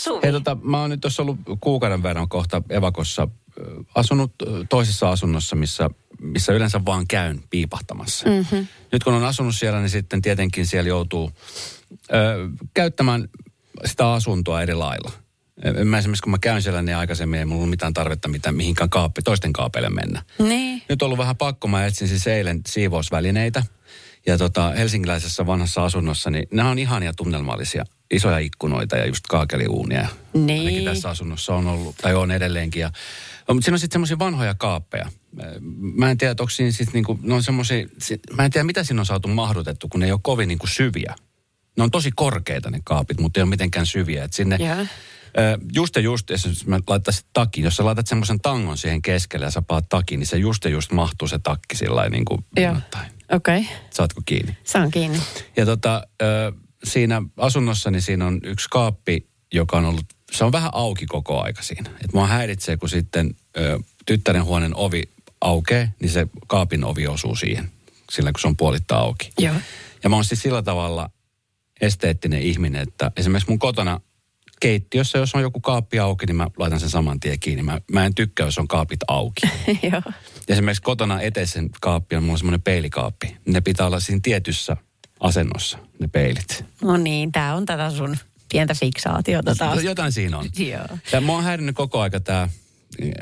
Suvi. Hei, tota, mä oon nyt tuossa ollut kuukauden verran kohta Evakossa asunut toisessa asunnossa, missä, missä yleensä vaan käyn piipahtamassa. Mm-hmm. Nyt kun on asunut siellä, niin sitten tietenkin siellä joutuu ö, käyttämään sitä asuntoa eri lailla. Ö, Mä esimerkiksi kun mä käyn siellä, niin aikaisemmin ei mulla ollut mitään tarvetta mitään, mihinkään kaappi, toisten kaapeille mennä. Niin. Nyt on ollut vähän pakko, mä etsin siis eilen siivousvälineitä. Ja tota, helsinkiläisessä vanhassa asunnossa, niin nämä on ihania tunnelmallisia. Isoja ikkunoita ja just kaakeliuunia. Niin. Ainakin tässä asunnossa on ollut, tai on edelleenkin. Ja, no, mutta siinä on sitten semmoisia vanhoja kaappeja. Mä en tiedä, onko siinä sitten niinku, ne on semmoisia, mä en tiedä mitä siinä on saatu mahdutettu, kun ne ei ole kovin niinku syviä. Ne on tosi korkeita ne kaapit, mutta ei ole mitenkään syviä. Et sinne. Ö, Just ja just, jos mä laittaisin takin, jos sä laitat semmoisen tangon siihen keskelle ja sä paat takin, niin se just ja just mahtuu se takki sillä lailla niin kuin jotain. Okei. Okay. Saatko kiinni? Saan kiinni. Ja tota, siinä asunnossani siinä on yksi kaappi, joka on ollut, se on vähän auki koko aika siinä. Et mua häiritsee, kun sitten tyttären huoneen ovi aukeaa, niin se kaapin ovi osuu siihen, sillä kun se on puolittain auki. Joo. Ja mä oon siis sillä tavalla esteettinen ihminen, että esimerkiksi mun kotona keittiössä, jos on joku kaappi auki, niin mä laitan sen saman tien kiinni. Mä, mä en tykkää, jos on kaapit auki. Joo. Esimerkiksi kotona eteisen kaappi on mulla semmoinen peilikaappi. Ne pitää olla siinä tietyssä asennossa, ne peilit. No niin, tää on tätä sun pientä fiksaatiota taas. Jotain siinä on. Joo. Ja mua on häirinnyt koko aika tämä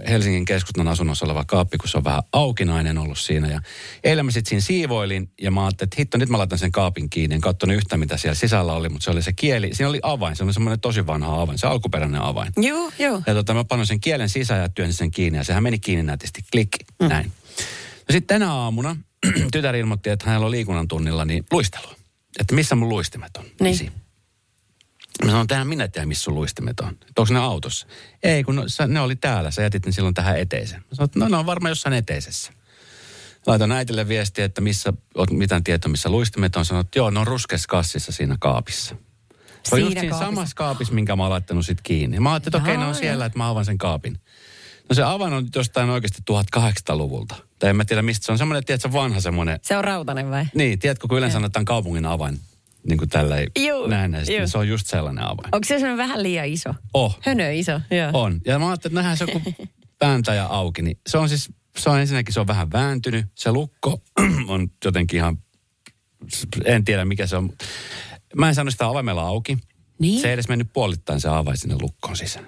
Helsingin keskustan asunnossa oleva kaappi, kun se on vähän aukinainen ollut siinä. Ja eilen mä sitten siinä siivoilin ja mä ajattelin, että hitto, nyt mä laitan sen kaapin kiinni. En katsonut yhtään, mitä siellä sisällä oli, mutta se oli se kieli. Siinä oli avain, se oli semmoinen tosi vanha avain, se alkuperäinen avain. Joo, joo. Ja tota, mä panoin sen kielen sisään ja työnsin sen kiinni ja sehän meni kiinni nätisti, klik, mm. näin. No sitten tänä aamuna tytär ilmoitti, että hänellä on liikunnan tunnilla niin luistelua. Että missä mun luistimet on? Niin. Isi. Mä sanoin, tähän minä tiedän, missä sun luistimet on. Että onko ne autossa? Ei, kun no, sä, ne oli täällä. Sä jätit ne silloin tähän eteiseen. Mä sanoin, että no ne on varmaan jossain eteisessä. Laitan äitille viestiä, että missä, oot mitään tietoa, missä luistimet on. Sanoin, että joo, ne on ruskessa kassissa siinä kaapissa. Se on just Siinä kaapissa. samassa kaapissa, minkä mä oon laittanut sit kiinni. Mä ajattelin, että okei, ne on siellä, että mä avaan sen kaapin. No se avain on jostain oikeasti 1800-luvulta. Tai en mä tiedä, mistä se on. Semmoinen, tiedätkö, vanha semmoinen. Se on rautanen vai? Niin, tiedätkö, kun yleensä sanotaan kaupungin avain, niin kuin tällä näennäisesti, se on just sellainen avain. Onko se vähän liian iso? Oh, Hönö iso, joo. on. Ja mä ajattelin, että nähdään se joku vääntäjä auki, niin se on siis, se on ensinnäkin se on vähän vääntynyt. Se lukko on jotenkin ihan, en tiedä mikä se on. Mä en sano sitä avaimella auki. Niin? Se ei edes mennyt puolittain se avain sinne lukkoon sisään.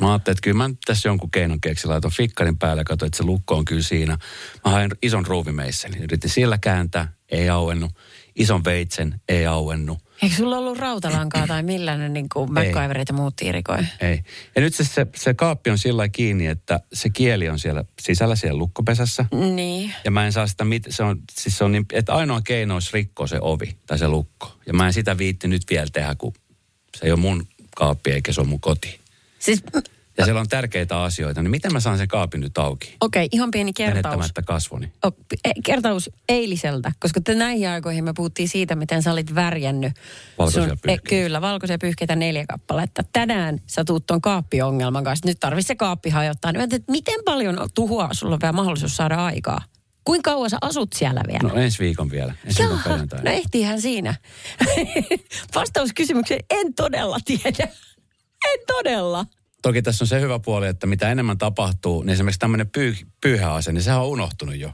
Mä ajattelin, että kyllä mä nyt tässä jonkun keinon keksin, laitan fikkarin päälle ja katsoin, että se lukko on kyllä siinä. Mä hain ison ruuvimeisselin, yritin sillä kääntää, ei auennut. Ison veitsen, ei auennut. Eikö sulla ollut rautalankaa tai millainen niin kuin MacGyverit ja muut tiirikoi? Ei. Ja nyt se, se, se kaappi on sillä kiinni, että se kieli on siellä sisällä, siellä lukkopesässä. Niin. Ja mä en saa sitä, mit, se on, siis se on niin, että ainoa keino olisi rikkoa se ovi tai se lukko. Ja mä en sitä viitti nyt vielä tehdä, kun se ei ole mun kaappi eikä se ole mun koti. Siis, Ja siellä on tärkeitä asioita, niin miten mä saan sen kaapin nyt auki? okei, okay, ihan pieni kertaus. Menettämättä kasvoni. O, e- kertaus eiliseltä, koska te näihin aikoihin me puhuttiin siitä, miten sä olit värjännyt. Valkoisia e, pyyhkeitä. kyllä, valkoisia pyyhkeitä neljä kappaletta. Tänään sä tuut ton kaappiongelman kanssa. Nyt tarvitsisi se kaappi hajottaa. Niin että miten paljon tuhoa sulla on vielä mahdollisuus saada aikaa? Kuinka kauan sä asut siellä vielä? No ensi viikon vielä, ensi viikon Jaha, perjantaina. no ehtiihän siinä. Vastaus kysymykseen, en todella tiedä. En todella. Toki tässä on se hyvä puoli, että mitä enemmän tapahtuu, niin esimerkiksi tämmöinen pyy- pyyhäase, niin sehän on unohtunut jo.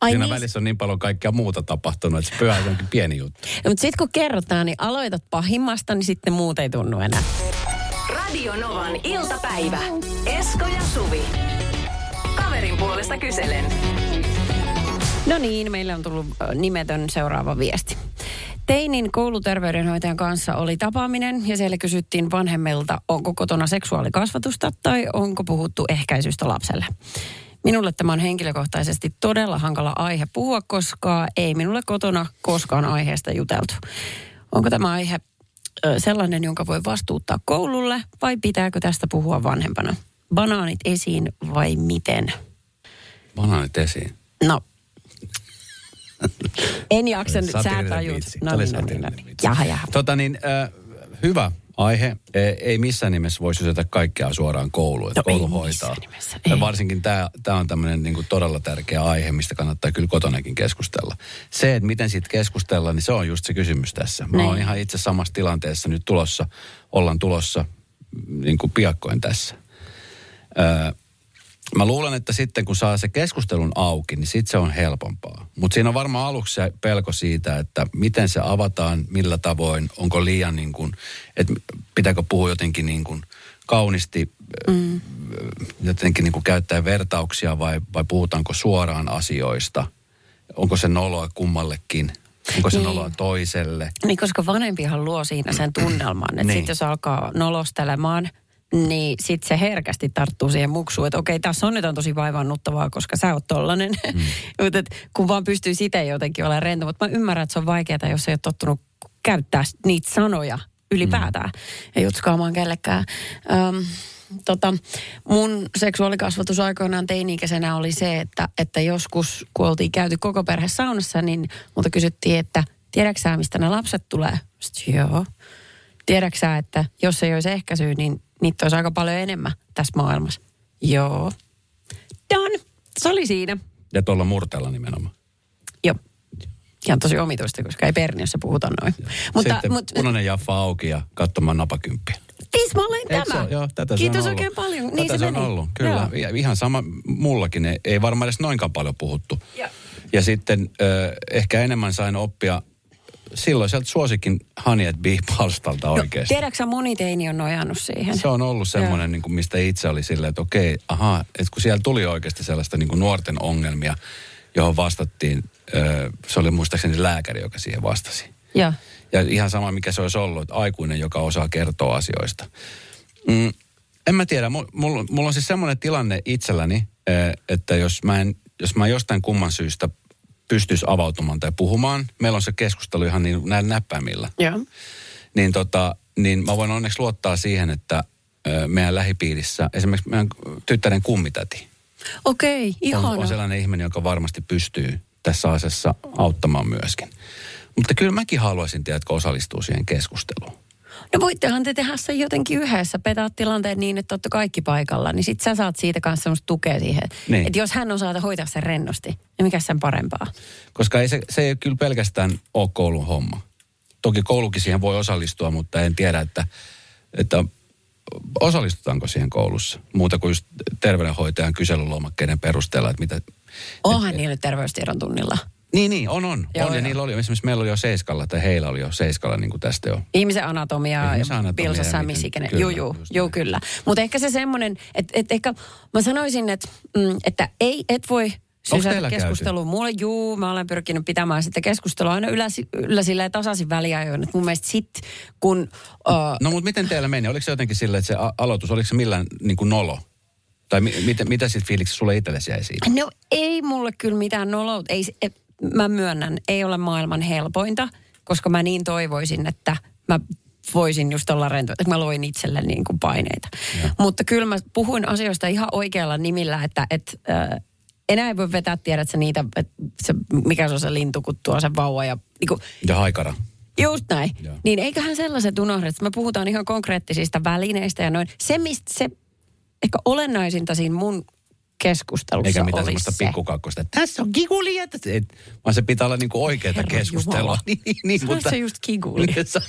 Ai Siinä niin. välissä on niin paljon kaikkea muuta tapahtunut, että se pyhäase onkin pieni juttu. No, mutta sitten kun kerrotaan, niin aloitat pahimmasta, niin sitten muut ei tunnu enää. Radio Novan iltapäivä. Esko ja Suvi. Kaverin puolesta kyselen. No niin, meille on tullut nimetön seuraava viesti. Teinin kouluterveydenhoitajan kanssa oli tapaaminen ja siellä kysyttiin vanhemmilta, onko kotona seksuaalikasvatusta tai onko puhuttu ehkäisystä lapselle. Minulle tämä on henkilökohtaisesti todella hankala aihe puhua, koska ei minulle kotona koskaan aiheesta juteltu. Onko tämä aihe sellainen, jonka voi vastuuttaa koululle vai pitääkö tästä puhua vanhempana? Banaanit esiin vai miten? Banaanit esiin. No, en jaksa nyt Satiirinen säätää jut. vitsi. No Tämä oli niin, no niin, no niin. Jaha, jaha. Tota niin, äh, hyvä aihe. Ei missään nimessä voi sysätä kaikkea suoraan kouluun, että No ei koulu hoitaa. missään nimessä, ei. varsinkin tämä on tämmöinen niinku todella tärkeä aihe, mistä kannattaa kyllä kotonakin keskustella. Se, että miten siitä keskustella, niin se on just se kysymys tässä. Mä Niin. oon ihan itse samassa tilanteessa nyt tulossa, ollaan tulossa niin kuin piakkoin tässä. Öö, mä luulen, että sitten kun saa se keskustelun auki, niin sitten se on helpompaa. Mutta siinä on varmaan aluksi se pelko siitä, että miten se avataan, millä tavoin, onko liian niin kuin, että pitääkö puhua jotenkin niin kuin kaunisti, mm. jotenkin niin kuin käyttää vertauksia vai, vai puhutaanko suoraan asioista. Onko se noloa kummallekin, onko se Niin. noloa toiselle. Niin, koska vanhempihan luo siinä sen tunnelman, että Niin. sitten jos alkaa nolostelemaan, niin sitten se herkästi tarttuu siihen muksuun, että okei, tässä on nyt on tosi vaivannuttavaa, koska sä oot tollanen. Mm. mutta kun vaan pystyy sitä jotenkin olemaan rento, mutta mä ymmärrän, että se on vaikeaa, jos ei ole tottunut käyttää niitä sanoja ylipäätään mm. ja jutskaamaan kellekään. Öm, tota, mun seksuaalikasvatus aikoinaan teini-ikäisenä oli se, että, että joskus kun oltiin käyty koko perhe saunassa, niin multa kysyttiin, että tiedätkö sä, mistä ne lapset tulee? Sitten joo. Tiedätkö sä, että jos ei olisi ehkäisyä, niin niitä olisi aika paljon enemmän tässä maailmassa? Joo. Done. Se oli siinä. Ja tuolla murteella nimenomaan. Joo. Ihan tosi omituista, koska ei Perniössä puhuta noin. Mutta, Sitten mutta punainen jaffa auki ja katsomaan napakymppiä. tismalleen se tämä. ole? Joo, tätä Kiitos se on oikein ollut. paljon. Tätä niin se, se, on meni. ollut, kyllä. Joo. Ja ihan sama mullakin, ei, varmaan edes noinkaan paljon puhuttu. Joo. Ja sitten ö, ehkä enemmän sain oppia silloin sieltä suosikin Honey at Bee-palstalta No, oikeasti. tiedätkö moni teini on nojannut siihen. Se on ollut semmoinen, niin kuin, mistä itse oli silleen, että okei, aha, että kun siellä tuli oikeasti sellaista niin kuin nuorten ongelmia, johon vastattiin, se oli muistaakseni lääkäri, joka siihen vastasi. Joo. Ja ihan sama, mikä se olisi ollut, että aikuinen, joka osaa kertoa asioista. Mm, en mä tiedä, mulla mul, mul on siis semmoinen tilanne itselläni, että jos mä, en, jos mä jostain kumman syystä pystyisi avautumaan tai puhumaan, meillä on se keskustelu ihan niin näillä näppäimillä, Joo. niin, tota, niin mä voin onneksi luottaa siihen, että meidän lähipiirissä, esimerkiksi meidän tyttären kummitäti, Okei, on, ihana. on sellainen ihminen, joka varmasti pystyy tässä asiassa auttamaan myöskin. Mutta kyllä mäkin haluaisin, tiedätkö, osallistua siihen keskusteluun. No voittehan te tehdä sen jotenkin yhdessä, petaa tilanteen niin, että olette kaikki paikalla, niin sit sä saat siitä kanssa semmoista tukea siihen. Niin. Että jos hän osaa hoitaa sen rennosti, niin mikä sen parempaa? Koska ei se, se ei kyllä pelkästään ole koulun homma. Toki koulukin siihen voi osallistua, mutta en tiedä, että, että osallistutaanko siihen koulussa. Muuta kuin just terveydenhoitajan kyselylomakkeiden perusteella, että mitä... Onhan niillä terveystiedon tunnilla. Niin, niin, on, on. Joo, on ja joo. niillä oli, esimerkiksi meillä oli jo seiskalla, tai heillä oli jo seiskalla niin kuin tästä jo. Ihmisen anatomia Ihmisen ja anatomia pilsassa ja miten- kyllä, just joo, näin. kyllä. Mutta ehkä se semmoinen, että et ehkä mä sanoisin, että, mm, että ei, et voi sysätä keskustelua. Mulle, juu, mä olen pyrkinyt pitämään sitä keskustelua aina yllä, yllä silleen tasaisin väliajoin. Että mun mielestä sit, kun... Uh, No mutta miten teillä meni? Oliko se jotenkin silleen, että se aloitus, oliko se millään niin kuin nolo? Tai mi- mitä, mitä sitten fiiliksi sulle itsellesi jäi siitä? No ei mulle kyllä mitään nolout. Ei, et, mä myönnän, ei ole maailman helpointa, koska mä niin toivoisin, että mä voisin just olla rento, että mä loin itselle niin kuin paineita. Mutta kyllä mä puhuin asioista ihan oikealla nimillä, että et, äh, enää ei voi vetää, tiedät sä niitä, että se, mikä se on se lintu, kun tuo sen vauva ja niin kuin, Ja haikara. Just näin. Joo. Niin eiköhän sellaiset unohda, että me puhutaan ihan konkreettisista välineistä ja noin. Se, mistä se ehkä olennaisinta siinä mun keskustelussa Eikä mitään semmoista se. pikkukakkosta. että Tässä on kikuli, että... Et, vaan se pitää olla niinku oikeaa Herran keskustelua. Jumala. niin, niin, niin, Sano se just kikuli. Sa-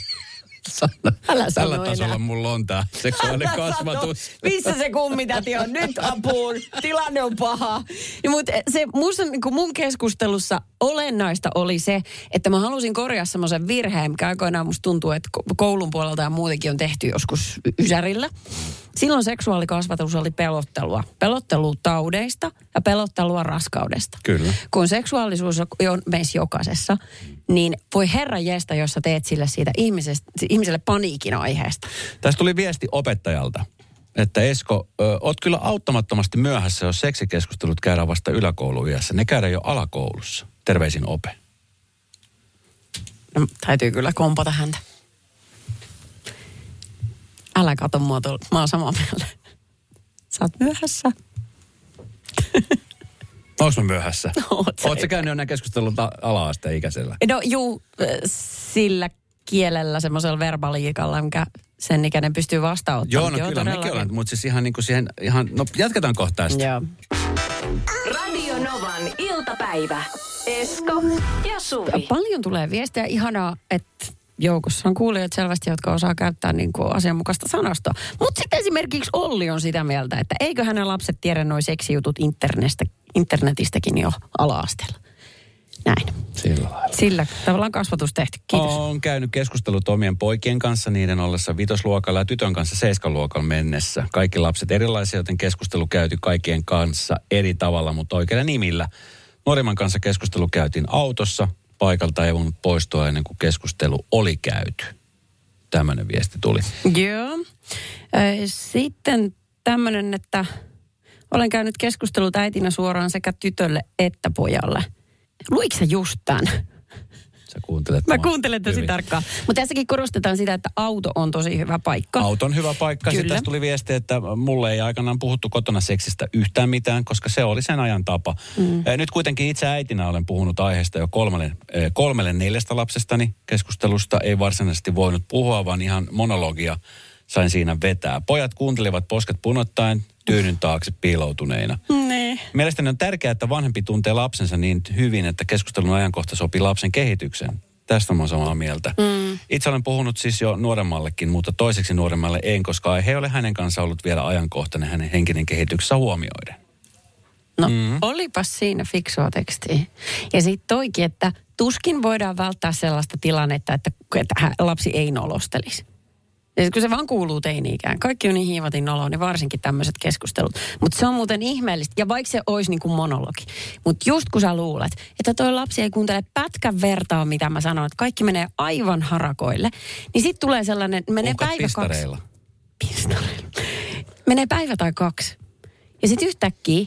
Sana, Älä tällä tasolla enää. mulla on tämä seksuaalinen Älä sano, kasvatus. Missä se kummitäti on? Nyt apuun. Tilanne on paha. Ja mut se musta, niin mun keskustelussa olennaista oli se, että mä halusin korjaa semmoisen virheen, mikä aikoinaan musta tuntuu, että ko- koulun puolelta ja muutenkin on tehty joskus Ysärillä. Silloin seksuaalikasvatus oli pelottelua. Pelottelua taudeista ja pelottelua raskaudesta. Kyllä. Kun seksuaalisuus on meissä jokaisessa, niin voi herra jestä, jos sä teet sille siitä ihmisestä, ihmiselle paniikin aiheesta. Tästä tuli viesti opettajalta, että Esko, ö, oot kyllä auttamattomasti myöhässä, jos seksikeskustelut käydään vasta yläkouluiässä. Ne käydään jo alakoulussa. Terveisin Ope. No, täytyy kyllä kompata häntä. Älä kato mua tuolla. Mä oon samaa mieltä. Sä oot myöhässä. Onko mä myöhässä? Oot sä. Oot sä käynyt jo nämä keskustelut a- ala-asteen ikäisellä? No juu, sillä kielellä, semmoisella verbaliikalla, mikä sen ikäinen pystyy vastaanottamaan. Joo, no kyllä mekin todellakin. ollaan, mutta siis ihan niin kuin siihen, ihan, no jatketaan kohta tästä. Joo. Radio Novan iltapäivä. Esko ja Suvi. Paljon tulee viestejä. Ihanaa, että joukossa on kuulijoita selvästi, jotka osaa käyttää niin kuin asianmukaista sanastoa. Mutta sitten esimerkiksi Olli on sitä mieltä, että eikö hänen lapset tiedä noin seksijutut internetistä, internetistäkin jo ala-asteella. Näin. Sillä lailla. Sillä tavallaan kasvatus tehty. Kiitos. Olen käynyt keskustelut omien poikien kanssa niiden ollessa vitosluokalla ja tytön kanssa seiskaluokalla mennessä. Kaikki lapset erilaisia, joten keskustelu käyty kaikkien kanssa eri tavalla, mutta oikeilla nimillä. Nuorimman kanssa keskustelu käytiin autossa. Paikalta ei voinut poistua ennen kuin keskustelu oli käyty. Tämmöinen viesti tuli. Joo. Sitten tämmöinen, että olen käynyt keskustelut äitinä suoraan sekä tytölle että pojalle. Luitko sä just tämän? Sä kuuntelet Mä kuuntelen tosi hyvin. tarkkaan. Mutta tässäkin korostetaan sitä, että auto on tosi hyvä paikka. Auto on hyvä paikka. Sitten Kyllä. tässä tuli viesti, että mulle ei aikanaan puhuttu kotona seksistä yhtään mitään, koska se oli sen ajan tapa. Mm. Nyt kuitenkin itse äitinä olen puhunut aiheesta jo kolmelle, eh, kolmelle neljästä lapsestani. Keskustelusta ei varsinaisesti voinut puhua, vaan ihan monologia sain siinä vetää. Pojat kuuntelivat posket punottaen, tyynyn taakse piiloutuneina. Nee. Mielestäni on tärkeää, että vanhempi tuntee lapsensa niin hyvin, että keskustelun ajankohta sopii lapsen kehitykseen. Tästä mä samaa mieltä. Mm. Itse olen puhunut siis jo nuoremmallekin, mutta toiseksi nuoremmalle en, koska aihe ei ole hänen kanssa ollut vielä ajankohtainen hänen henkinen kehityksensä huomioiden. No, mm. olipas siinä fiksua tekstiä. Ja sitten toikin, että tuskin voidaan välttää sellaista tilannetta, että, että lapsi ei nolostelisi. Ja sit kun se vaan kuuluu teini-ikään. Kaikki on niin hiivatin noloa, niin varsinkin tämmöiset keskustelut. Mutta se on muuten ihmeellistä. Ja vaikka se olisi niin kuin monologi. Mutta just kun sä luulet, että toi lapsi ei kuuntele pätkän vertaa, mitä mä sanon, että kaikki menee aivan harakoille, niin sitten tulee sellainen, menee Uhkat päivä kaksi pistareilla. pistareilla. Menee päivä tai kaksi. Ja sitten yhtäkkiä,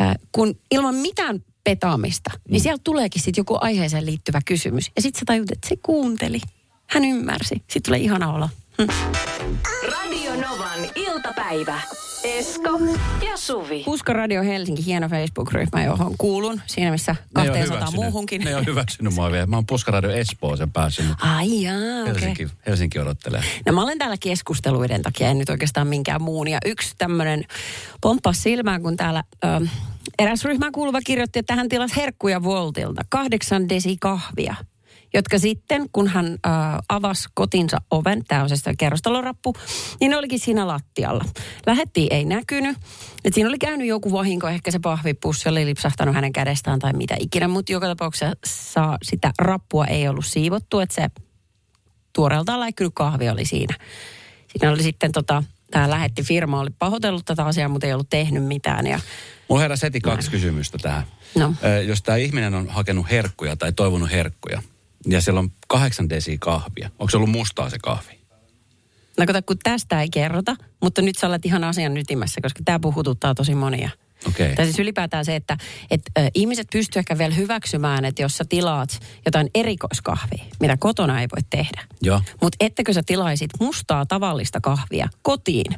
äh, kun ilman mitään petaamista, mm. niin sieltä tuleekin sitten joku aiheeseen liittyvä kysymys. Ja sitten sä tajut, että se kuunteli. Hän ymmärsi. Sitten tulee ihana olo. Radio Novan iltapäivä. Esko ja Suvi. Puska Radio Helsinki, hieno Facebook-ryhmä, johon kuulun. Siinä missä Ne ei ole 200 hyväksynyt- muuhunkin. Ne on hyväksynyt mua vielä. Mä oon Puskaradio Espooseen päässyt, mutta Ai jaa. Helsinki, Helsinki odottelee. No mä olen täällä keskusteluiden takia, en nyt oikeastaan minkään muun. Ja yksi tämmöinen pomppas silmään, kun täällä ö, eräs ryhmään kuuluva kirjoitti, että hän tilasi herkkuja Voltilta, kahdeksan desi kahvia. Jotka sitten, kun hän ö, avasi kotinsa oven, tämä on se sitä kerrostalorappu, niin ne olikin siinä lattialla. Lähettiin ei näkynyt. Et siinä oli käynyt joku vahinko, ehkä se pahvipussi oli lipsahtanut hänen kädestään tai mitä ikinä, mutta joka tapauksessa sitä rappua ei ollut siivottu, että se tuoreeltaan läikkynyt kahvi oli siinä. Siinä oli sitten tota, tämä lähetti firma oli pahoitellut tätä asiaa, mutta ei ollut tehnyt mitään. Ja, Mulla heräsi heti kaksi kysymystä tähän. No. Ö, Jos tämä ihminen on hakenut herkkuja tai toivonut herkkuja, ja siellä on kahdeksan desiä kahvia. Onko se ollut mustaa se kahvi? no kato, kun tästä ei kerrota, mutta nyt sä olet ihan asian ytimessä, koska tämä puhututtaa tosi monia. Okei. Tai siis ylipäätään se, että, että ihmiset pystyvät ehkä vielä hyväksymään, että jos sä tilaat jotain erikoiskahvia, mitä kotona ei voi tehdä. Joo. Mutta ettekö sä tilaisit mustaa tavallista kahvia kotiin?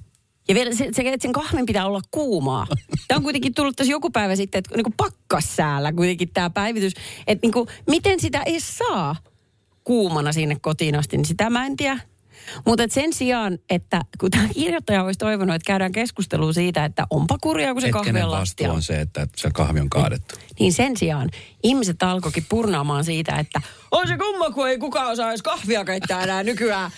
Ja vielä se, se, että sen kahvin pitää olla kuumaa. Tämä on kuitenkin tullut tässä joku päivä sitten, että niin pakkassäällä kuitenkin tämä päivitys. Että niin kuin, miten sitä ei saa kuumana sinne kotiin asti, niin sitä mä en tiedä. Mutta sen sijaan, että kun tämä kirjoittaja olisi toivonut, että käydään keskustelua siitä, että onpa kurjaa, kun se kahvi Hetkenen on lattialla. on se, että se kahvi on kaadettu. Niin sen sijaan ihmiset alkoikin purnaamaan siitä, että on se kumma, kun ei kukaan osaa edes kahvia keittää enää nykyään.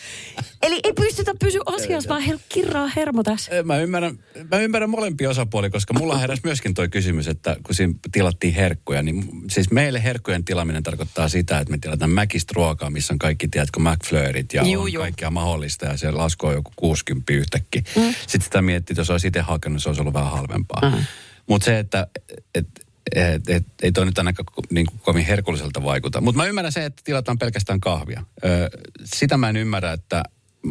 Eli ei pystytä pysyä asiassa, vaan hel- kirraa hermo tässä. Mä ymmärrän, mä ymmärrän molempia osapuolia, koska mulla heräsi myöskin toi kysymys, että kun siinä tilattiin herkkuja, niin siis meille herkkujen tilaminen tarkoittaa sitä, että me tilataan mäkistä ruokaa, missä on kaikki, tiedätkö, McFlurryt ja Juu, on juu. kaikkea mahdollista ja se lasku on joku 60 yhtäkkiä. Mm. Sitten sitä miettii, että jos olisi itse hakenut, se olisi ollut vähän halvempaa. Mm. Mutta se, että et, et, et, ei toi nyt ainakaan niin kuin kovin herkulliselta vaikuta. Mutta mä ymmärrän se, että tilataan pelkästään kahvia. Ö, sitä mä en ymmärrä, että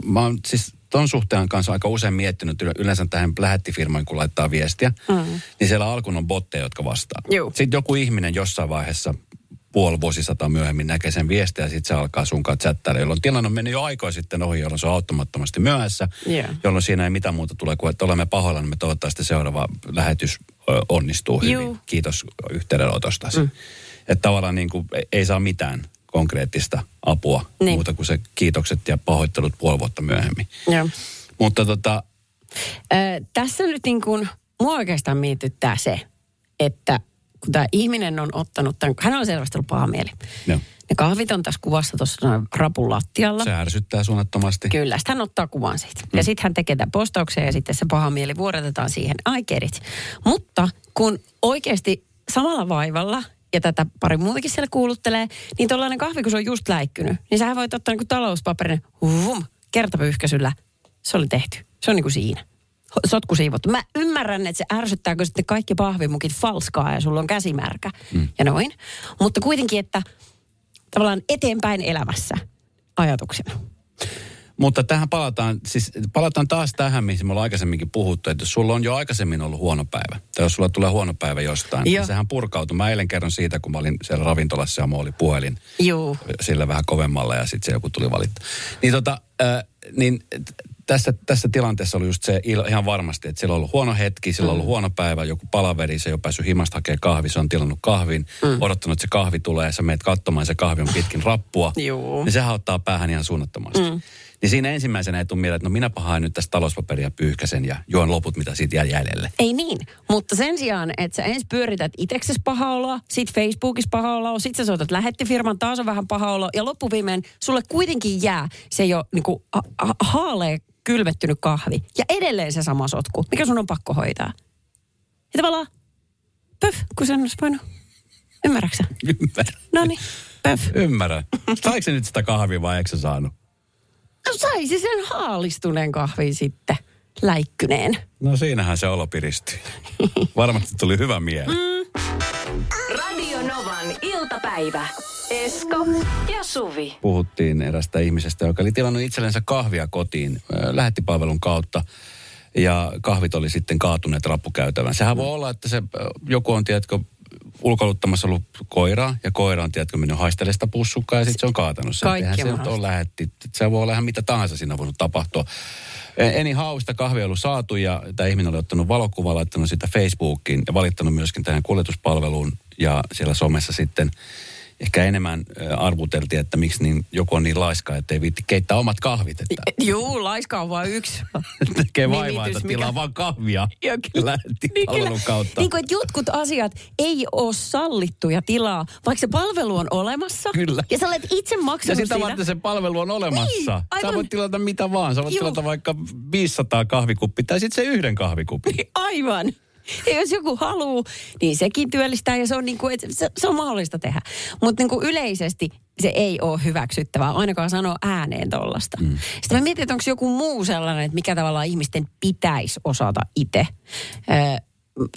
mä oon siis ton suhteen kanssa aika usein miettinyt, yle- yleensä tähän lähettifirmaan, kun laittaa viestiä, mm. niin siellä alkuun on botteja, jotka vastaa. Juu. Sitten joku ihminen jossain vaiheessa puoli vuosisata myöhemmin näkee sen viestiä ja sitten se alkaa sun kanssa chattailla, jolloin tilanne on mennyt jo aikoja sitten ohi, jolloin se on auttamattomasti myöhässä, Joo. jolloin siinä ei mitään muuta tule kuin, että olemme pahoilla, niin me toivottavasti seuraava lähetys onnistuu hyvin. Juu. Kiitos yhteydenotosta. Mm. Että tavallaan niin kuin, ei- ei saa mitään konkreettista apua Niin. muuta kuin se kiitokset ja pahoittelut puoli vuotta myöhemmin. Joo. Mutta tota, Ö, tässä nyt niin kuin, mua oikeastaan mietittää se, että kun tämä ihminen on ottanut tämän, hän on selvästi ollut paha mieli. Joo. Ne kahvit on tässä kuvassa tuossa rapun lattialla. Se ärsyttää suunnattomasti. Kyllä, sitten hän ottaa kuvan siitä. Mm. Ja sitten hän tekee tämän postauksen ja sitten se paha mieli vuodatetaan siihen. I get it. Mutta kun oikeasti samalla vaivalla ja tätä pari muutakin siellä kuuluttelee, niin tuollainen kahvi, kun se on just läikkynyt, niin sähän voit ottaa niin talouspaperin, vum, kertapyyhkäisyllä. Se oli tehty. Se on niin kuin siinä. Ho- Sotku siivottu. Mä ymmärrän, että se ärsyttää, kun sitten kaikki pahvimukit falskaa ja sulla on käsimärkä mm. ja noin. Mutta kuitenkin, että tavallaan eteenpäin elämässä ajatuksena. Mutta tähän palataan, siis palataan taas tähän, mihin me ollaan aikaisemminkin puhuttu, että jos sulla on jo aikaisemmin ollut huono päivä, tai jos sulla tulee huono päivä jostain, Joo. niin sehän purkautuu. Mä eilen kerron siitä, kun mä olin siellä ravintolassa ja mulla oli puhelin Joo. sillä vähän kovemmalla ja sitten se joku tuli valittaa. Niin, tota, äh, niin tässä, tässä tilanteessa oli just se ihan varmasti, että sillä on ollut huono hetki, sillä on ollut huono päivä, joku palaveri, se ei ole päässyt himasta hakemaan kahvi, se on tilannut kahvin, mm. odottanut, että se kahvi tulee ja sä meet katsomaan, se kahvi on pitkin rappua. Juu. Niin sehän ottaa päähän ihan suunnattomasti. Mm. Niin siinä ensimmäisenä ei tule mieleen, että no minä pahaan nyt tästä talouspaperia pyyhkäsen ja juon loput, mitä siitä jää jäljelle. Ei niin, mutta sen sijaan, että sä ensin pyörität itseksesi paha oloa, sit Facebookissa paha oloa, sit sä soitat lähettifirman, taas on vähän paha olo, ja loppuviimein sulle kuitenkin jää se jo niinku ha- ha- haalee kylmettynyt kahvi. Ja edelleen se sama sotku, mikä sun on pakko hoitaa. Ja tavallaan, pöf, kun sen olisi voinut. Ymmärräksä? Ymmärrän. No niin, pöf. Ymmärrän. Saiko se nyt sitä kahvia vai eikö se saanut? No saisi sen haalistuneen kahvin sitten läikkyneen. No siinähän se olo piristyi. Varmasti tuli hyvä mieli. Radio Novan iltapäivä. Esko ja Suvi. Puhuttiin erästä ihmisestä, joka oli tilannut itsellensä kahvia kotiin lähettipalvelun kautta. Ja kahvit oli sitten kaatuneet rappukäytävän. Sehän voi olla, että se joku on, tiedätkö, ulkoiluttamassa ollut koiraa, ja koira on, tiedätkö, mennyt haistelemaan sitä pussukkaa, ja sitten se on kaatanut sen. Kaikki se nyt ole lähetti. Se voi olla ihan mitä tahansa siinä voinut tapahtua. Eni hausta kahvia ollut saatu, ja tämä ihminen oli ottanut valokuvaa, laittanut sitä Facebookiin, ja valittanut myöskin tähän kuljetuspalveluun, ja siellä somessa sitten ehkä enemmän arvuteltiin, että miksi niin, joku on niin laiska, että ei viitti keittää omat kahvit, että Juu, laiska on vain yksi. tekee vaivaa, että mikä- tilaa vaan kahvia Joo, kyllä. Niin, kyllä. kautta. Niin kuin, että jotkut asiat ei ole sallittuja tilaa, vaikka se palvelu on olemassa. Kyllä. Ja sä olet itse Ja maksanut sitä siitä. varten se palvelu on olemassa. Niin, Sä aivan. voit tilata mitä vaan. Sä voit Juu. tilata vaikka 500 kahvikuppia tai sitten se yhden kahvikupin. Aivan. Ja jos joku haluaa, niin sekin työllistää ja se on, niin kuin, että se, se on mahdollista tehdä. Mutta niin kuin yleisesti se ei ole hyväksyttävää, ainakaan sanoa ääneen tollasta. Mm. Sitten mä mietin, että onko joku muu sellainen, että mikä tavallaan ihmisten pitäisi osata itse. Öö,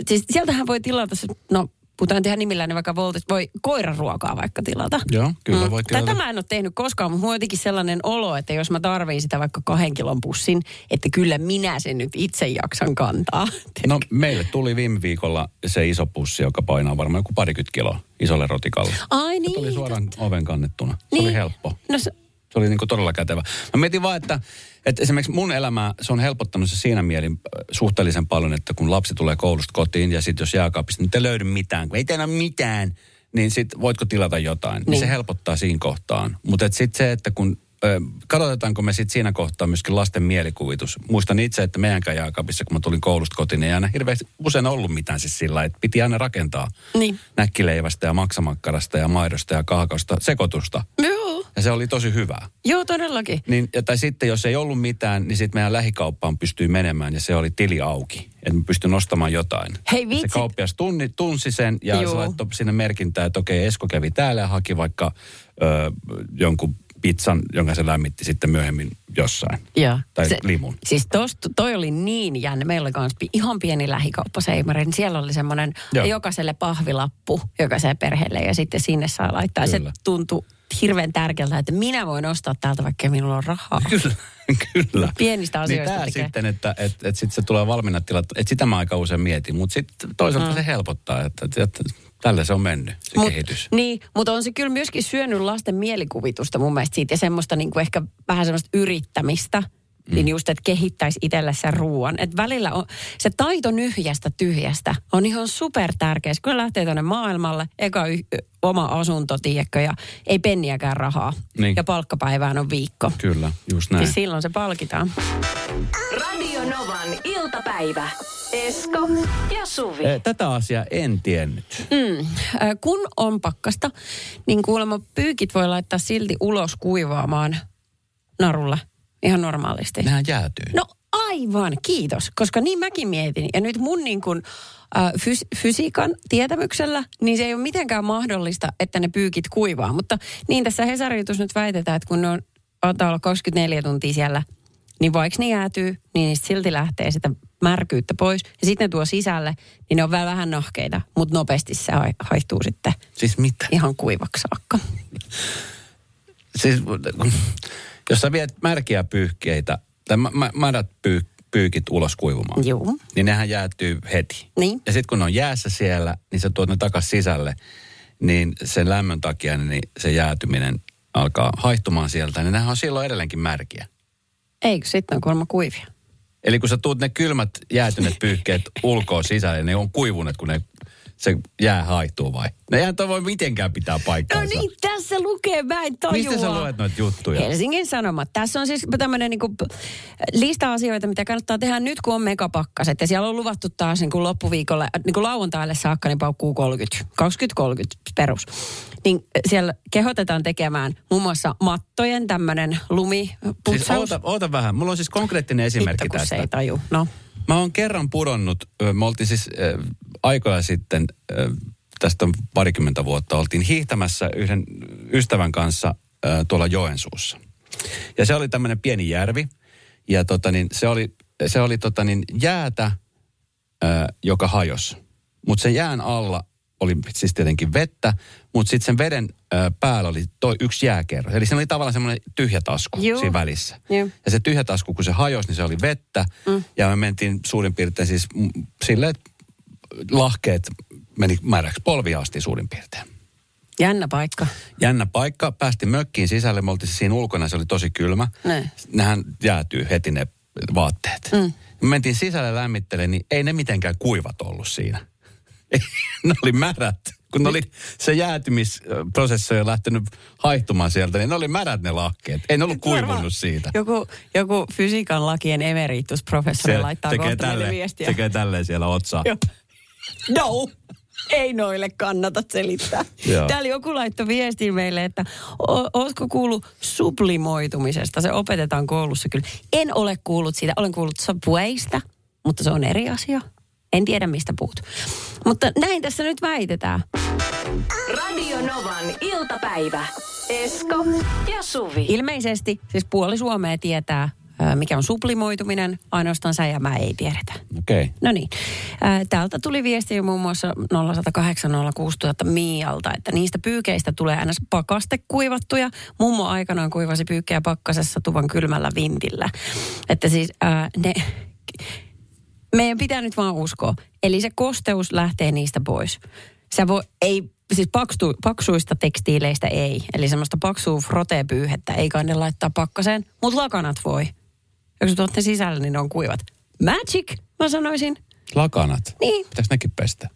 siis sieltähän voi tilata, no puhutaan tehdä nimillä, niin vaikka Voltista voi koiraruokaa vaikka tilata. Joo, kyllä voi tilata. Tätä mä en ole tehnyt koskaan, mutta mulla on jotenkin sellainen olo, että jos mä tarviin sitä vaikka kahden kilon pussin, että kyllä minä sen nyt itse jaksan kantaa. No meille tuli viime viikolla se iso pussi, joka painaa varmaan joku parikymmentä kiloa isolle rotikalle. Ai Se niin. tuli suoraan oven kannettuna. Se Niin. oli helppo. No se, Se oli niin kuin todella kätevä. Mä mietin vaan, että, että esimerkiksi mun elämää, se on helpottanut se siinä mielin äh, suhteellisen paljon, että kun lapsi tulee koulusta kotiin ja sitten jos jääkaapista nyt ei löydy mitään, kun ei teillä mitään, niin sitten voitko tilata jotain. Niin. Niin. Se helpottaa siinä kohtaan. Mutta sitten se, että kun ö, katsotetaanko me sitten siinä kohtaa myöskin lasten mielikuvitus. Muistan itse, että meidänkään jääkaapissa, kun mä tulin koulusta kotiin, niin ei aina hirveästi usein ollut mitään siis sillä että piti aina rakentaa Niin. näkkileivästä ja maksamakkarasta ja maidosta ja kaakaosta sekoitusta. joo, Ja se oli tosi hyvää. joo todellakin. Niin, ja, tai sitten jos ei ollut mitään, niin sitten meidän lähikauppaan pystyi menemään ja se oli tili auki. Että mä pystyn ostamaan jotain. Hei, vitsi. Se kauppias tunni, tunsi sen ja Juu. se laittoi sinne merkintää, että okei Esko kävi täällä ja haki vaikka ö, jonkun pizzan, jonka se lämmitti sitten myöhemmin jossain. Ja. Tai limun. Siis tosta, toi oli niin jännä. Meillä oli kans ihan pieni lähikauppaseimari. Niin siellä oli semmoinen Joo. jokaiselle pahvilappu jokaiselle perheelle. Ja sitten sinne saa laittaa. Kyllä. Se tuntui hirveän tärkeältä, että minä voin ostaa täältä, vaikka minulla on rahaa. Kyllä, kyllä. Pienistä asioista niin tää tekee. sitten, että et, et sit se tulee valmiina tilat, että sitä mä aika usein mietin, mutta sitten toisaalta mm. se helpottaa, että, että, että tällä se on mennyt, se Mut, kehitys. Niin, mutta on se kyllä myöskin syönyt lasten mielikuvitusta mun mielestä siitä ja semmoista niin kuin ehkä vähän semmoista yrittämistä. Mm. niin just, että kehittäisi itselle sen ruoan. Että välillä on, se taito nyhjästä tyhjästä on ihan super tärkeä. Kun lähtee tuonne maailmalle, eka y- oma asunto, tiedätkö, ja ei penniäkään rahaa. Niin. Ja palkkapäivään on viikko. Kyllä, just näin. Niin silloin se palkitaan. Radio Novan iltapäivä. Esko ja Suvi. Eh, Tätä asiaa en tiennyt. Mm. Kun on pakkasta, niin kuulemma pyykit voi laittaa silti ulos kuivaamaan narulla ihan normaalisti. Nehän jäätyy. No aivan, kiitos. Koska niin mäkin mietin. Ja nyt mun niin kuin, äh, fys- fysiikan tietämyksellä, niin se ei ole mitenkään mahdollista, että ne pyykit kuivaa. Mutta niin tässä Hesarin jutussa nyt väitetään, että kun ne on, antaa olla 24 tuntia siellä, niin vaikka ne jäätyy, niin niistä silti lähtee sitä märkyyttä pois. Ja sitten ne tuo sisälle, niin ne on vähän, vähän nahkeita, mutta nopeasti se ha- haihtuu sitten Siis mitä? ihan kuivaksi saakka. Siis, jos sä viet märkiä pyyhkeitä, tai mä, mä, mädät pyy, pyykit ulos kuivumaan, Joo. niin nehän jäätyy heti. Niin. Ja sitten kun ne on jäässä siellä, niin sä tuot ne takas sisälle, niin sen lämmön takia niin se jäätyminen alkaa haihtumaan sieltä, niin nehän on silloin edelleenkin märkiä. Eikö sitten on kuulemma kuivia? Eli kun sä tuut ne kylmät jäätyneet pyyhkeet ulkoa sisälle, ne on kuivuneet, kun ne, se jää haihtuu vai? Ne eihän toi voi mitenkään pitää No paikkaansa. niin, tässä lukee, mä en tajua. Mistä sä luet noita juttuja? Helsingin Sanomat. Tässä on siis tämmöinen niinku lista asioita, mitä kannattaa tehdä nyt, kun on megapakkaset. Ja siellä on luvattu taas niin kuin loppuviikolle, niin kuin lauantaille saakka, niin paukkuu 30, 20-30 perus. Niin siellä kehotetaan tekemään muun muassa mattojen tämmöinen Siis lumiputsaus. oota, oota vähän. Mulla on siis konkreettinen esimerkki Hitto, kun se tästä. ei taju. No. Mä oon kerran pudonnut, me oltiin siis äh, aikoja sitten, tästä on parikymmentä vuotta, oltiin hiihtämässä yhden ystävän kanssa tuolla Joensuussa. Ja se oli tämmöinen pieni järvi, ja tota niin, se oli, se oli tota niin, jäätä, joka hajosi. Mutta sen jään alla oli siis tietenkin vettä, mutta sitten sen veden äh, päällä oli toi yksi jääkerros. Eli se oli tavallaan semmoinen tyhjä tasku Juu. siinä välissä. Joo. Ja se tyhjä tasku, kun se hajosi, niin se oli vettä. Mm. Ja me mentiin suurin piirtein siis silleen, että lahkeet meni märäksi polvia asti suurin piirtein. Jännä paikka. Jännä paikka. Päästiin mökkiin sisälle. Me oltiin siis siinä ulkona, se oli tosi kylmä. Ne. Nehän jäätyy heti ne vaatteet. Mm. Me mentiin sisälle lämmittelemään, niin ei ne mitenkään kuivat ollut siinä. ne oli märät. Kun ne oli, se jäätymisprosessi on lähtenyt haihtumaan sieltä, niin ne oli märät ne lahkeet. Ei ne ollut kuivunut siitä. Joku, joku fysiikan lakien emeritusprofessori laittaa tekee kohta tälle, viestiä. tekee tälleen siellä otsaa. Joo. No, ei noille kannata selittää. Joo. Täällä joku laittoi viestin meille, että ootko kuullut sublimoitumisesta? Se opetetaan koulussa kyllä. En ole kuullut siitä. Olen kuullut subwaysta, mutta se on eri asia. En tiedä, mistä puhut. Mutta näin tässä nyt väitetään. Radio Novan iltapäivä. Esko ja Suvi. Ilmeisesti siis puoli Suomea tietää, mikä on sublimoituminen. Ainoastaan sä ja mä ei tiedetä. Okei. Okay. No niin. Ää, Täältä tuli viesti muun muassa 0806000 Mialta, että niistä pyykeistä tulee aina pakaste kuivattuja. Mummo aikanaan kuivasi pyykkejä pakkasessa tuvan kylmällä vintillä. Että siis ää, ne, meidän pitää nyt vaan uskoa. Eli se kosteus lähtee niistä pois. Sä voi, ei, siis paksu, paksuista tekstiileistä ei. Eli semmoista paksua frotepyyhettä ei kai ne laittaa pakkaseen, mutta lakanat voi. Ja kun sä tuot ne sisälle, niin ne on kuivat. Magic, mä sanoisin. Lakanat. Niin. Pitäis nekin pestä?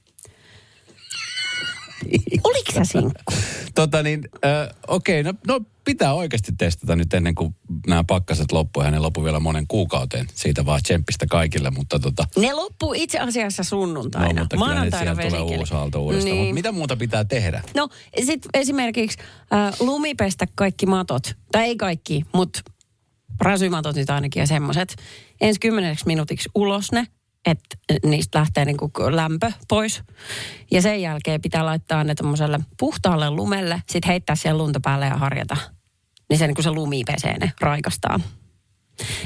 Oliko sä sinkku? Tota niin, äh, okei, no, no pitää oikeasti testata nyt ennen kuin nämä pakkaset loppuu. Ja ne loppuu vielä monen kuukauteen. Siitä vaan tsemppistä kaikille, mutta tota... Ne loppuu itse asiassa sunnuntaina. No, mutta kyllä Maanantaina siellä tulee uusi aalto uudestaan. Niin. Mutta mitä muuta pitää tehdä? No sitten esimerkiksi äh, lumipestä kaikki matot, tai ei kaikki, mutta räsymatot nyt ainakin ja semmoiset. Ensi kymmeneksi minuutiksi ulos ne, että niistä lähtee niinku lämpö pois. Ja sen jälkeen pitää laittaa ne tämmöiselle puhtaalle lumelle, sitten heittää siellä lunta päälle ja harjata. Niin se, niin se lumi pesee ne, raikastaa.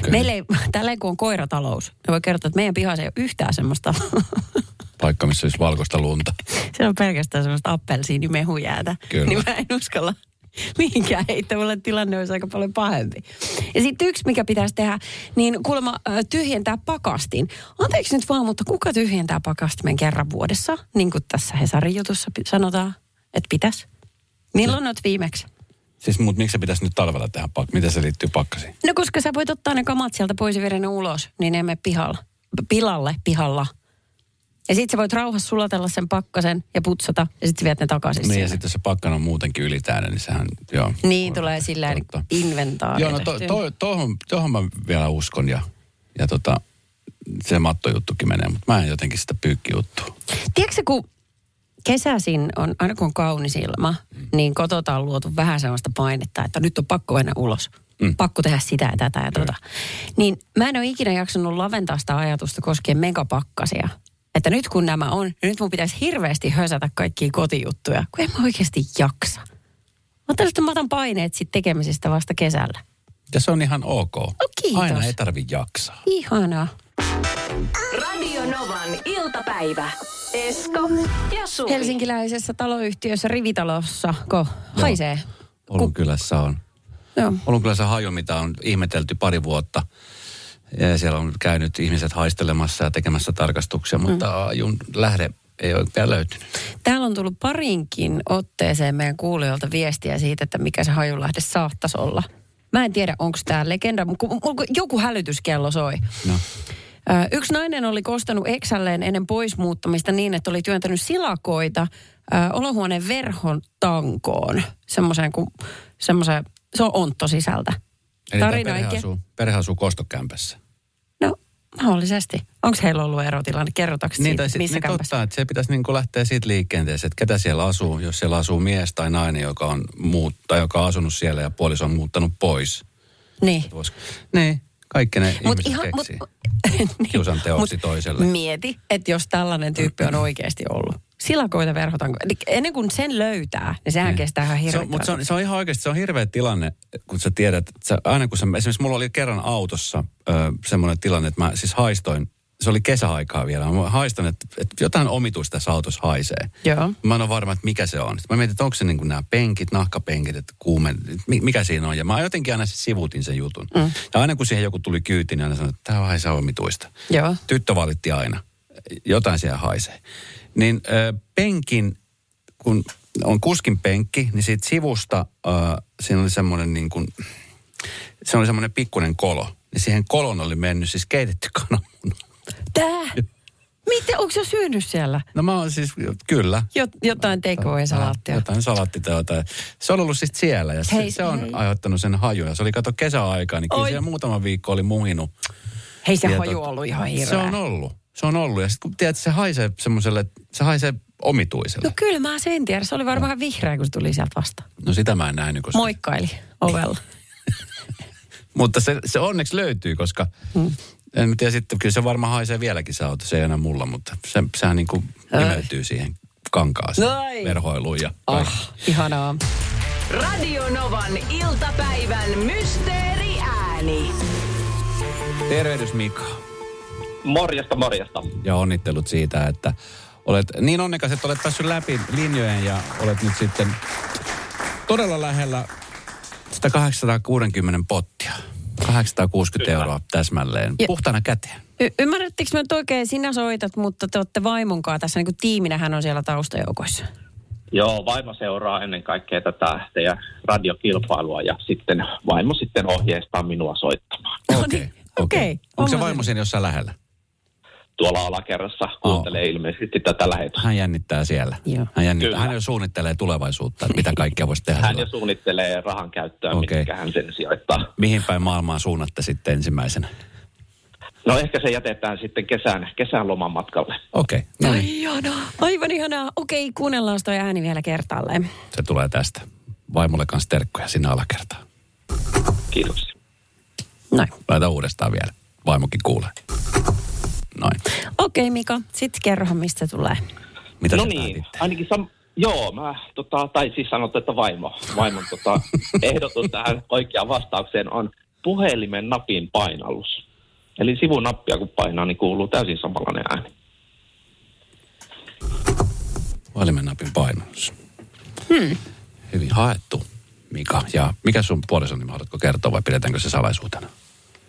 Kyllä. Meillä ei, tällä kun on koiratalous, ne voi kertoa, että meidän pihassa ei ole yhtään semmoista Paikka, missä olisi valkoista lunta. Se on pelkästään semmoista appelsiinimehujäätä. Kyllä. Niin mä en uskalla mihinkään heittää. Mulle tilanne olisi aika paljon pahempi. Ja sitten yksi, mikä pitäisi tehdä, niin kuulemma tyhjentää pakastin. Anteeksi nyt vaan, mutta kuka tyhjentää pakastimen kerran vuodessa? Niin kuin tässä Hesarin jutussa sanotaan, että pitäisi. Milloin olet viimeksi? Siis mut miksi se pitäisi nyt talvella tehdä pakka? Miten se liittyy pakkasiin? No koska sä voit ottaa ne kamat sieltä pois ja viedä ne ulos, niin ne emme pihalla. Pilalle, pihalla. Ja sit sä voit rauhassa sulatella sen pakkasen ja putsata ja sit sä viet ne takaisin Niin ja sitten jos se pakkan on muutenkin ylitäinen, niin sehän, joo. Niin tulee sillä inventaari. Joo, no to, to, tohon, tohon mä vielä uskon ja, ja tota, se mattojuttukin menee, mutta mä en jotenkin sitä pyykkijuttua. Tiedätkö kun kesäisin on, aina kun on kaunis ilma, niin kotota on luotu vähän sellaista painetta, että nyt on pakko mennä ulos. Mm. Pakko tehdä sitä ja tätä ja tota. Niin mä en ole ikinä jaksanut laventaa sitä ajatusta koskien megapakkasia. Että nyt kun nämä on, niin nyt mun pitäisi hirveästi hösätä kaikkia kotijuttuja, kun en mä oikeasti jaksa. Mä että mä otan paineet sit tekemisestä vasta kesällä. Ja se on ihan ok. No kiitos. Aina ei tarvi jaksaa. Ihanaa. Radio Novan iltapäivä. Esko ja Suvi. Helsinkiläisessä taloyhtiössä rivitalossa, ko haisee. Olunkylässä on. Joo. Olunkylässä haju, mitä on ihmetelty pari vuotta. Ja siellä on käynyt ihmiset haistelemassa ja tekemässä tarkastuksia, mutta ajun lähde ei ole vielä löytynyt. Täällä on tullut parinkin otteeseen meidän kuulijoilta viestiä siitä, että mikä se hajunlähde saattaisi olla. Mä en tiedä, onko tämä legenda, mutta joku hälytyskello soi. No. Yksi nainen oli kostanut eksälleen ennen poismuuttamista niin, että oli työntänyt silakoita olohuoneen verhon tankoon. Semmoiseen, kun, semmoiseen, se on ontto sisältä. Eli Tarina perhe asuu, perhe asuu kostokämpässä. Mahdollisesti. Onko heillä ollut erotilanne? Kerrotaanko Niin, siitä, missä niin totta, että se pitäisi niin kuin lähteä siitä liikenteeseen, että ketä siellä asuu, jos siellä asuu mies tai nainen, joka on, muut, tai joka on asunut siellä ja puoliso on muuttanut pois. Niin. Vois, niin, kaikki ne Mut ihmiset ihan, keksii. mut, Kiusan teoksi toiselle. Mieti, että jos tällainen tyyppi on oikeasti ollut. Silakoita verhotanko. Ennen kuin sen löytää, niin sehän Niin. kestää ihan hirveän mutta se on, se on ihan oikeasti, se on hirveä tilanne, kun sä tiedät, että sä, aina kun sä, esimerkiksi mulla oli kerran autossa ö, semmoinen tilanne, että mä siis haistoin, se oli kesäaikaa vielä, mä haistan, että, että jotain omituista tässä autossa haisee. Joo. Mä en ole varma, että mikä se on. Sitten mä mietin, että onko se niin kuin nämä penkit, nahkapenkit, että kuume, mi- mikä siinä on. Ja mä jotenkin aina sivutin sen jutun. Mm. Ja aina kun siihen joku tuli kyytiin, niin aina sanoin, että tämä haisee omituista. Joo. Tyttö valitti aina. Jotain siellä haisee. Niin ö, penkin, kun on kuskin penkki, niin siitä sivusta ö, siinä oli semmoinen niin kuin, se oli semmoinen pikkuinen kolo. Niin siihen kolon oli mennyt siis keitetty kananmuna. Tää? Miten, onko se syönyt siellä? No mä oon siis, kyllä. Jot, jotain takeaway-salaattia. Jotain salattiteota. Se on ollut siis siellä ja se, Hei, se on hei. aiheuttanut sen hajun. Ja se oli kato kesäaikaa, niin kyllä Oi. siellä muutama viikko oli muhinut. Hei, se Ja haju on ollut ihan hirveä. Se on ollut. Se on ollut. Ja sitten kun tiedät, se haisee semmoiselle, se haisee omituiselle. No kyllä mä sen tiedän. Se oli varmaan vähän vihreä, kun se tuli sieltä vastaan. No sitä mä en nähnyt, koska... Moikkaili ovella. Mutta se, se onneksi löytyy, koska... Hmm. En tiedä sitten, kyllä se varmaan haisee vieläkin se auto, se ei enää mulla, mutta se, sehän niin kuin imeytyy siihen kankaaseen, Ai. verhoiluun ja Ah, kaikki. ihanaa. Radio Novan iltapäivän mysteeriääni. Tervehdys Mika. Morjesta, morjesta. ja onnittelut siitä, että olet niin onnekas, että olet päässyt läpi linjojen ja olet nyt sitten todella lähellä sitä 860 pottia. 860 Kyllä. euroa täsmälleen. Ja- Puhtaana käteen. Y- ymmärrättekö mä nyt oikein, sinä soitat, mutta te olette vaimonkaan tässä niin kuin tiiminä, hän on siellä taustajoukoissa. Joo, vaimo seuraa ennen kaikkea tätä teidän radiokilpailua ja sitten vaimo sitten ohjeistaa minua soittamaan. No Okei. niin, okei. Onko se vaimo siinä jossain lähellä? Tuolla alakerrassa kuuntelee ilmeisesti tätä lähetystä. Hän jännittää siellä. Joo. Hän, jännittää. Kyllä. hän jo suunnittelee tulevaisuutta, että mitä kaikkea voisi tehdä. Hän jo suunnittelee rahan käyttöä, okay. hän sen sijoittaa. Mihin päin maailmaa suunnatte sitten ensimmäisenä? No ehkä se jätetään sitten kesän, kesän loman matkalle. Okei, okay. no niin. Ihanaa, aivan ihanaa. Okei, kuunnellaan toi ääni vielä kertaalleen. Se tulee tästä. Vaimolle kanssa terkkuja sinne alakertaan. Kiitoksia. Noin. Laita uudestaan vielä. Vaimokin kuulee. Noin. Okei Mika, sit kerrohan mistä tulee. Mitä no niin, päätitte? ainakin sam- Joo, mä, tota, tai siis sanottu, että vaimo. Vaimon tota, ehdotus tähän oikeaan vastaukseen on puhelimen napin painallus. Eli sivunappia kun painaa, niin kuuluu täysin samanlainen ääni. Puhelimen napin painallus. Hmm. Hyvin haettu, Mika. Ja mikä sun puolison nimi, haluatko kertoa vai pidetäänkö se salaisuutena?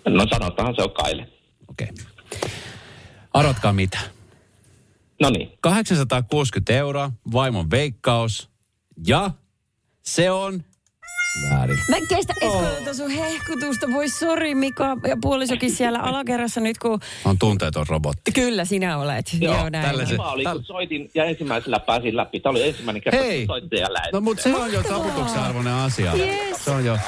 No sanotaan se on Kaile. Okei. Okay. Arvatkaa mitä. No niin, 860 euroa, vaimon veikkaus. Ja se on Väärin. Mä en kestä Esko sun hehkutusta. Voi sori Mika ja puolisokin siellä alakerrassa nyt kun... On tunteeton robotti. Kyllä sinä olet. Joo, Joo, näin. tällaisen- Kiva oli, Täl- kun soitin ja ensimmäisellä pääsin läpi. Tämä oli ensimmäinen kerta, Hei! kun soitin ja lähdin. No mutta se on jo taputuksen arvoinen asia. Yes. Se on jo.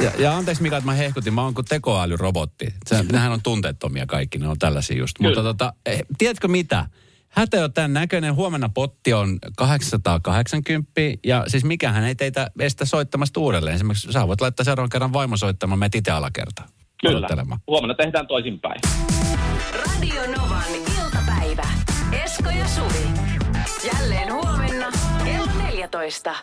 Ja, ja anteeksi Mika, että mä hehkutin, mä oon kuin tekoälyrobotti. Se, nehän on tunteettomia kaikki, ne on tällaisia just. Kyllä. Mutta tota, eh, tiedätkö mitä? Hätä on tämän näköinen, huomenna potti on 880 ja siis mikähän ei teitä estä soittamasta uudelleen. Esimerkiksi sä voit laittaa seuraavan kerran vaimo soittamaan, me itse alakerta. Kyllä. Huomenna tehdään toisinpäin. Radio Novan iltapäivä. Esko ja Suvi. Jälleen huomenna kello 14.